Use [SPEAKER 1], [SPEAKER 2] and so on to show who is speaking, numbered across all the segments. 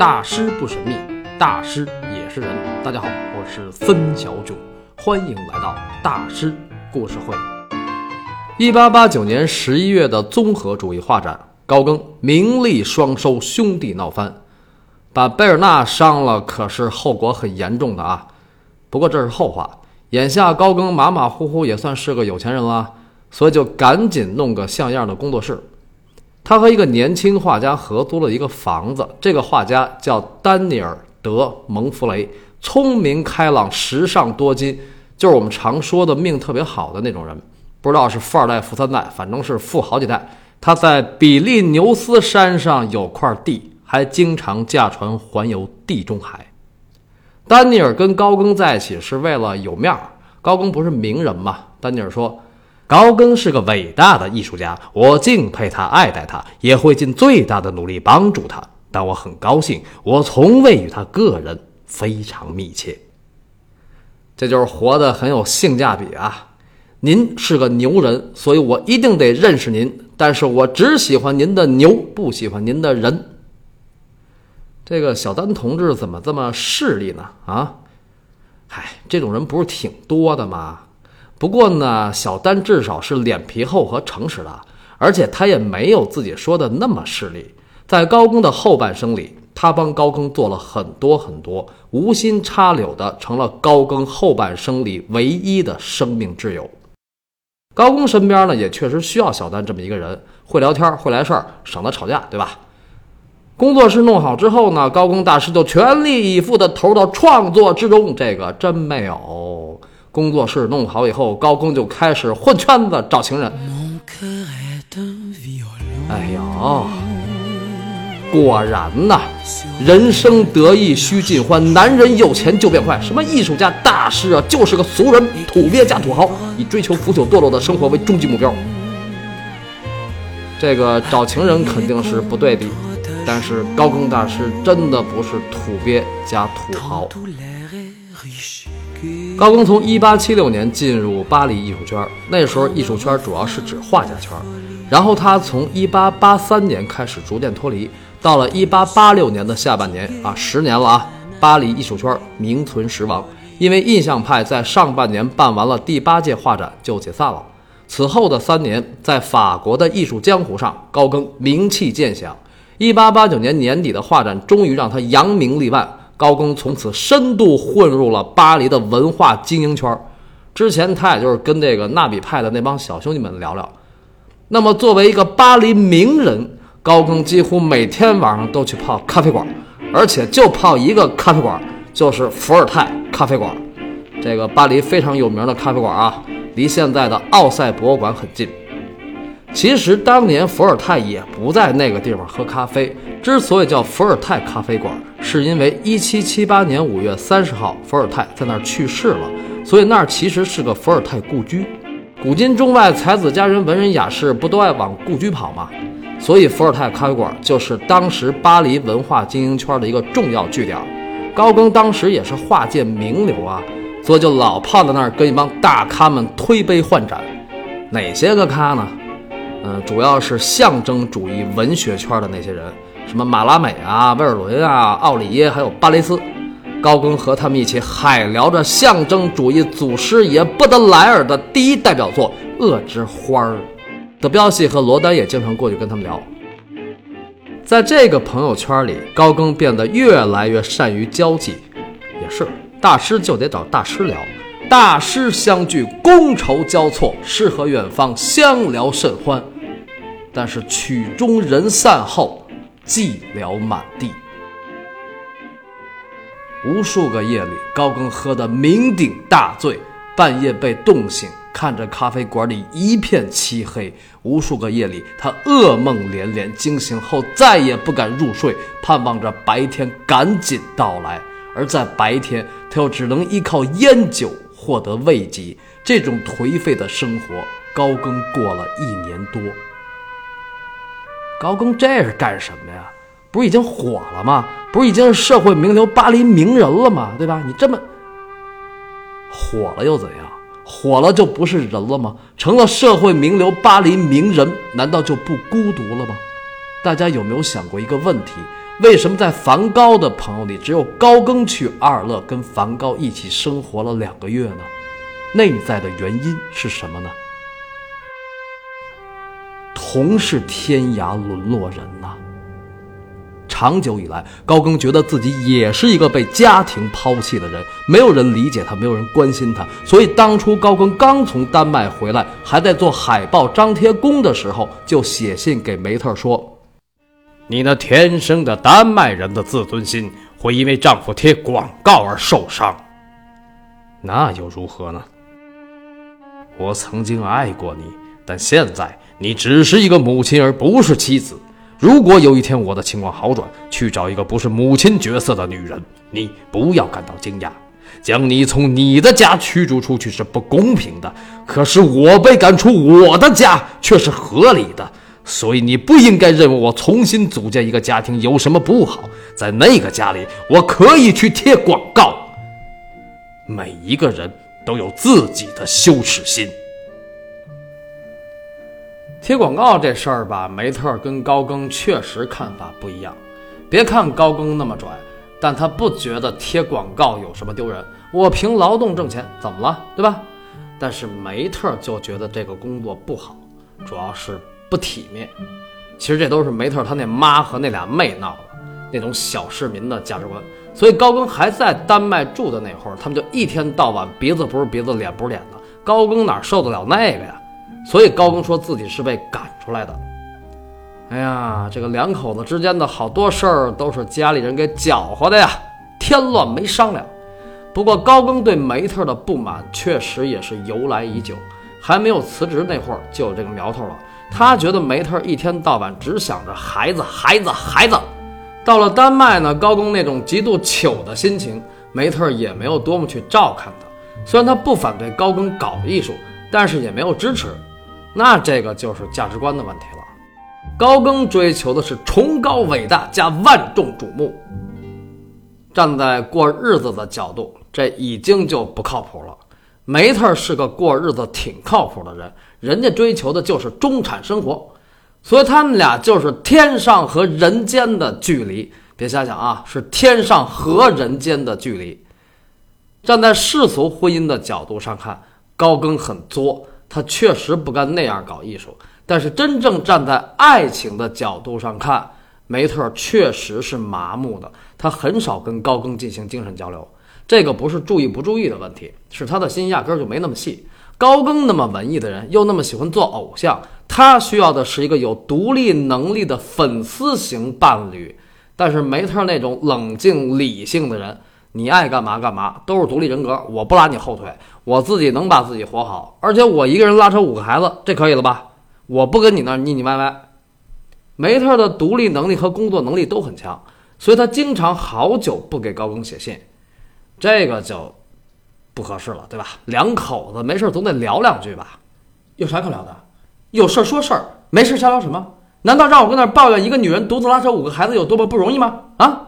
[SPEAKER 1] 大师不神秘，大师也是人。大家好，我是森小九，欢迎来到大师故事会。一八八九年十一月的综合主义画展，高更名利双收，兄弟闹翻，把贝尔纳伤了，可是后果很严重的啊。不过这是后话，眼下高更马马虎虎也算是个有钱人了，所以就赶紧弄个像样的工作室。他和一个年轻画家合租了一个房子，这个画家叫丹尼尔·德·蒙弗雷，聪明开朗、时尚多金，就是我们常说的命特别好的那种人。不知道是富二代、富三代，反正是富好几代。他在比利牛斯山上有块地，还经常驾船环游地中海。丹尼尔跟高更在一起是为了有面儿，高更不是名人嘛？丹尼尔说。高更是个伟大的艺术家，我敬佩他，爱戴他，也会尽最大的努力帮助他。但我很高兴，我从未与他个人非常密切。这就是活得很有性价比啊！您是个牛人，所以我一定得认识您。但是我只喜欢您的牛，不喜欢您的人。这个小丹同志怎么这么势利呢？啊，嗨，这种人不是挺多的吗？不过呢，小丹至少是脸皮厚和诚实的，而且他也没有自己说的那么势利。在高更的后半生里，他帮高更做了很多很多，无心插柳的成了高更后半生里唯一的生命挚友。高更身边呢，也确实需要小丹这么一个人，会聊天，会来事儿，省得吵架，对吧？工作室弄好之后呢，高更大师就全力以赴地投入到创作之中，这个真没有。工作室弄好以后，高更就开始混圈子找情人。哎呦，果然呐，人生得意须尽欢，男人有钱就变坏。什么艺术家大师啊，就是个俗人，土鳖加土豪，以追求腐朽堕落的生活为终极目标。这个找情人肯定是不对的，但是高更大师真的不是土鳖加土豪。高更从1876年进入巴黎艺术圈，那时候艺术圈主要是指画家圈。然后他从1883年开始逐渐脱离，到了1886年的下半年啊，十年了啊，巴黎艺术圈名存实亡，因为印象派在上半年办完了第八届画展就解散了。此后的三年，在法国的艺术江湖上，高更名气渐响。1889年年底的画展终于让他扬名立万。高更从此深度混入了巴黎的文化精英圈之前他也就是跟这个纳比派的那帮小兄弟们聊聊。那么作为一个巴黎名人，高更几乎每天晚上都去泡咖啡馆，而且就泡一个咖啡馆，就是伏尔泰咖啡馆。这个巴黎非常有名的咖啡馆啊，离现在的奥赛博物馆很近。其实当年伏尔泰也不在那个地方喝咖啡。之所以叫伏尔泰咖啡馆，是因为1778年5月30号，伏尔泰在那儿去世了，所以那儿其实是个伏尔泰故居。古今中外才子佳人、文人雅士不都爱往故居跑吗？所以伏尔泰咖啡馆就是当时巴黎文化精英圈的一个重要据点。高更当时也是画界名流啊，所以就老泡在那儿跟一帮大咖们推杯换盏。哪些个咖呢？嗯，主要是象征主义文学圈的那些人。什么马拉美啊、威尔伦啊、奥里耶，还有巴雷斯，高更和他们一起海聊着象征主义祖师爷布德莱尔的第一代表作《恶之花儿》。德彪西和罗丹也经常过去跟他们聊。在这个朋友圈里，高更变得越来越善于交际。也是，大师就得找大师聊，大师相聚，觥筹交错，诗和远方，相聊甚欢。但是曲终人散后。寂寥满地，无数个夜里，高更喝得酩酊大醉，半夜被冻醒，看着咖啡馆里一片漆黑。无数个夜里，他噩梦连连，惊醒后再也不敢入睡，盼望着白天赶紧到来。而在白天，他又只能依靠烟酒获得慰藉。这种颓废的生活，高更过了一年多。高更这是干什么呀？不是已经火了吗？不是已经是社会名流、巴黎名人了吗？对吧？你这么火了又怎样？火了就不是人了吗？成了社会名流、巴黎名人，难道就不孤独了吗？大家有没有想过一个问题？为什么在梵高的朋友里，只有高更去阿尔勒跟梵高一起生活了两个月呢？内在的原因是什么呢？同是天涯沦落人呐。长久以来，高更觉得自己也是一个被家庭抛弃的人，没有人理解他，没有人关心他。所以当初高更刚从丹麦回来，还在做海报张贴工的时候，就写信给梅特说：“
[SPEAKER 2] 你那天生的丹麦人的自尊心会因为丈夫贴广告而受伤，
[SPEAKER 1] 那又如何呢？
[SPEAKER 2] 我曾经爱过你，但现在你只是一个母亲，而不是妻子。”如果有一天我的情况好转，去找一个不是母亲角色的女人，你不要感到惊讶。将你从你的家驱逐出去是不公平的，可是我被赶出我的家却是合理的。所以你不应该认为我重新组建一个家庭有什么不好。在那个家里，我可以去贴广告。每一个人都有自己的羞耻心。
[SPEAKER 1] 贴广告这事儿吧，梅特跟高更确实看法不一样。别看高更那么拽，但他不觉得贴广告有什么丢人。我凭劳动挣钱，怎么了，对吧？但是梅特就觉得这个工作不好，主要是不体面。其实这都是梅特他那妈和那俩妹闹的，那种小市民的价值观。所以高更还在丹麦住的那会儿，他们就一天到晚鼻子不是鼻子，脸不是脸的。高更哪受得了那个呀？所以高更说自己是被赶出来的。哎呀，这个两口子之间的好多事儿都是家里人给搅和的呀，添乱没商量。不过高更对梅特的不满确实也是由来已久，还没有辞职那会儿就有这个苗头了。他觉得梅特一天到晚只想着孩子，孩子，孩子。到了丹麦呢，高更那种极度糗的心情，梅特也没有多么去照看他。虽然他不反对高更搞艺术，但是也没有支持。那这个就是价值观的问题了。高更追求的是崇高伟大加万众瞩目，站在过日子的角度，这已经就不靠谱了。梅特是个过日子挺靠谱的人，人家追求的就是中产生活，所以他们俩就是天上和人间的距离。别瞎想啊，是天上和人间的距离。站在世俗婚姻的角度上看，高更很作。他确实不该那样搞艺术，但是真正站在爱情的角度上看，梅特确实是麻木的。他很少跟高更进行精神交流，这个不是注意不注意的问题，是他的心压根儿就没那么细。高更那么文艺的人，又那么喜欢做偶像，他需要的是一个有独立能力的粉丝型伴侣。但是梅特那种冷静理性的人。你爱干嘛干嘛，都是独立人格，我不拉你后腿，我自己能把自己活好，而且我一个人拉扯五个孩子，这可以了吧？我不跟你那腻腻歪歪。梅特的独立能力和工作能力都很强，所以他经常好久不给高更写信，这个就不合适了，对吧？两口子没事总得聊两句吧？有啥可聊的？有事说事儿，没事瞎聊什么？难道让我跟那抱怨一个女人独自拉扯五个孩子有多么不容易吗？啊？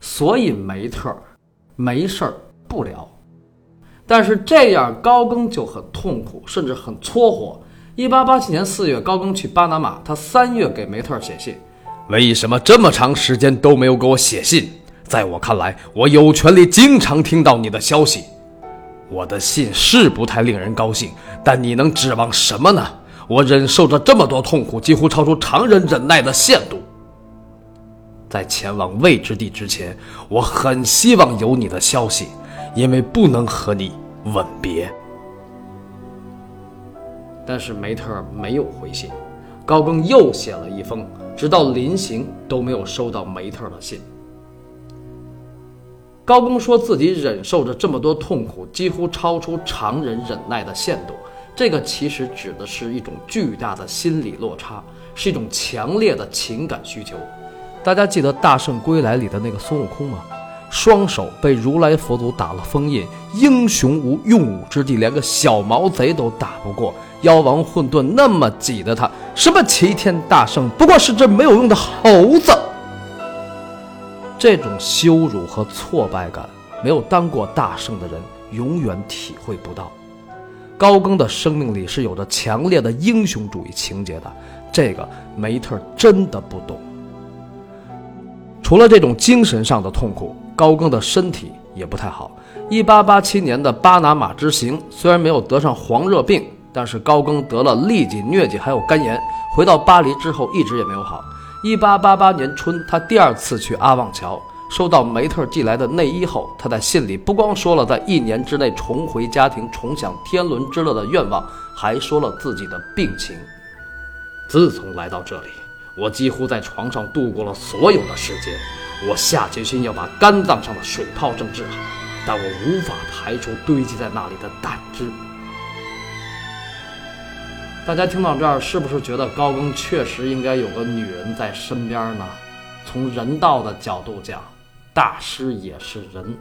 [SPEAKER 1] 所以梅特没事儿不聊，但是这样高更就很痛苦，甚至很搓火。一八八七年四月，高更去巴拿马，他三月给梅特写信，
[SPEAKER 2] 为什么这么长时间都没有给我写信？在我看来，我有权利经常听到你的消息。我的信是不太令人高兴，但你能指望什么呢？我忍受着这么多痛苦，几乎超出常人忍耐的限度。在前往未知地之前，我很希望有你的消息，因为不能和你吻别。
[SPEAKER 1] 但是梅特没有回信，高更又写了一封，直到临行都没有收到梅特的信。高公说自己忍受着这么多痛苦，几乎超出常人忍耐的限度。这个其实指的是一种巨大的心理落差，是一种强烈的情感需求。大家记得《大圣归来》里的那个孙悟空吗？双手被如来佛祖打了封印，英雄无用武之地，连个小毛贼都打不过。妖王混沌那么挤得他，什么齐天大圣，不过是只没有用的猴子。这种羞辱和挫败感，没有当过大圣的人永远体会不到。高更的生命里是有着强烈的英雄主义情节的，这个梅特真的不懂。除了这种精神上的痛苦，高更的身体也不太好。一八八七年的巴拿马之行，虽然没有得上黄热病，但是高更得了痢疾、疟疾，还有肝炎。回到巴黎之后，一直也没有好。一八八八年春，他第二次去阿旺桥，收到梅特寄来的内衣后，他在信里不光说了在一年之内重回家庭、重享天伦之乐的愿望，还说了自己的病情。
[SPEAKER 2] 自从来到这里，我几乎在床上度过了所有的时间。我下决心要把肝脏上的水泡症治好，但我无法排除堆积在那里的胆汁。
[SPEAKER 1] 大家听到这儿，是不是觉得高更确实应该有个女人在身边呢？从人道的角度讲，大师也是人。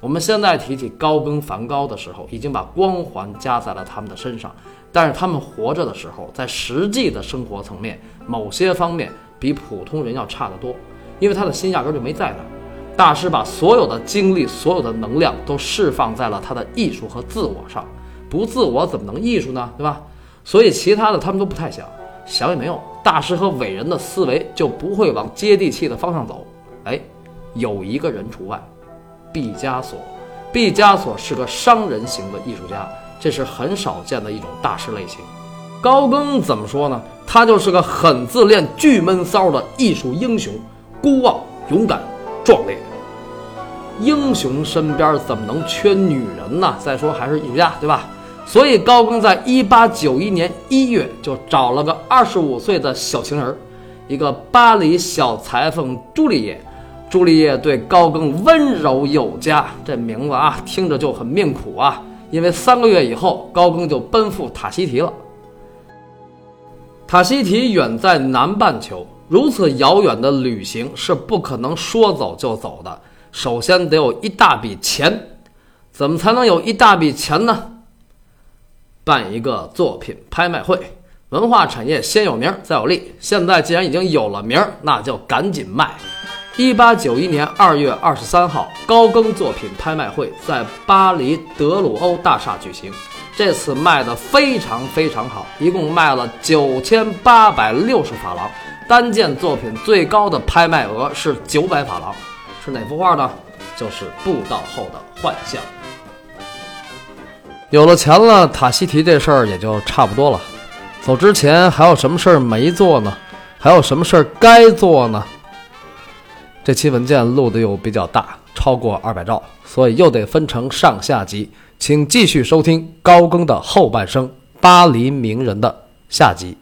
[SPEAKER 1] 我们现在提起高更、梵高的时候，已经把光环加在了他们的身上，但是他们活着的时候，在实际的生活层面，某些方面比普通人要差得多。因为他的心压根就没在那儿，大师把所有的精力、所有的能量都释放在了他的艺术和自我上，不自我怎么能艺术呢？对吧？所以其他的他们都不太想，想也没用。大师和伟人的思维就不会往接地气的方向走。哎，有一个人除外，毕加索。毕加索是个商人型的艺术家，这是很少见的一种大师类型。高更怎么说呢？他就是个很自恋、巨闷骚的艺术英雄。孤傲、勇敢、壮烈，英雄身边怎么能缺女人呢？再说还是艺术家，对吧？所以高更在一八九一年一月就找了个二十五岁的小情人，一个巴黎小裁缝朱丽叶。朱丽叶对高更温柔有加，这名字啊听着就很命苦啊。因为三个月以后，高更就奔赴塔希提了。塔希提远在南半球。如此遥远的旅行是不可能说走就走的。首先得有一大笔钱，怎么才能有一大笔钱呢？办一个作品拍卖会，文化产业先有名再有利。现在既然已经有了名，那就赶紧卖。一八九一年二月二十三号，高更作品拍卖会在巴黎德鲁欧大厦举行。这次卖的非常非常好，一共卖了九千八百六十法郎。单件作品最高的拍卖额是九百法郎，是哪幅画呢？就是布道后的幻象。有了钱了，塔西提这事儿也就差不多了。走之前还有什么事儿没做呢？还有什么事儿该做呢？这期文件录的又比较大，超过二百兆，所以又得分成上下集，请继续收听高更的后半生《巴黎名人》的下集。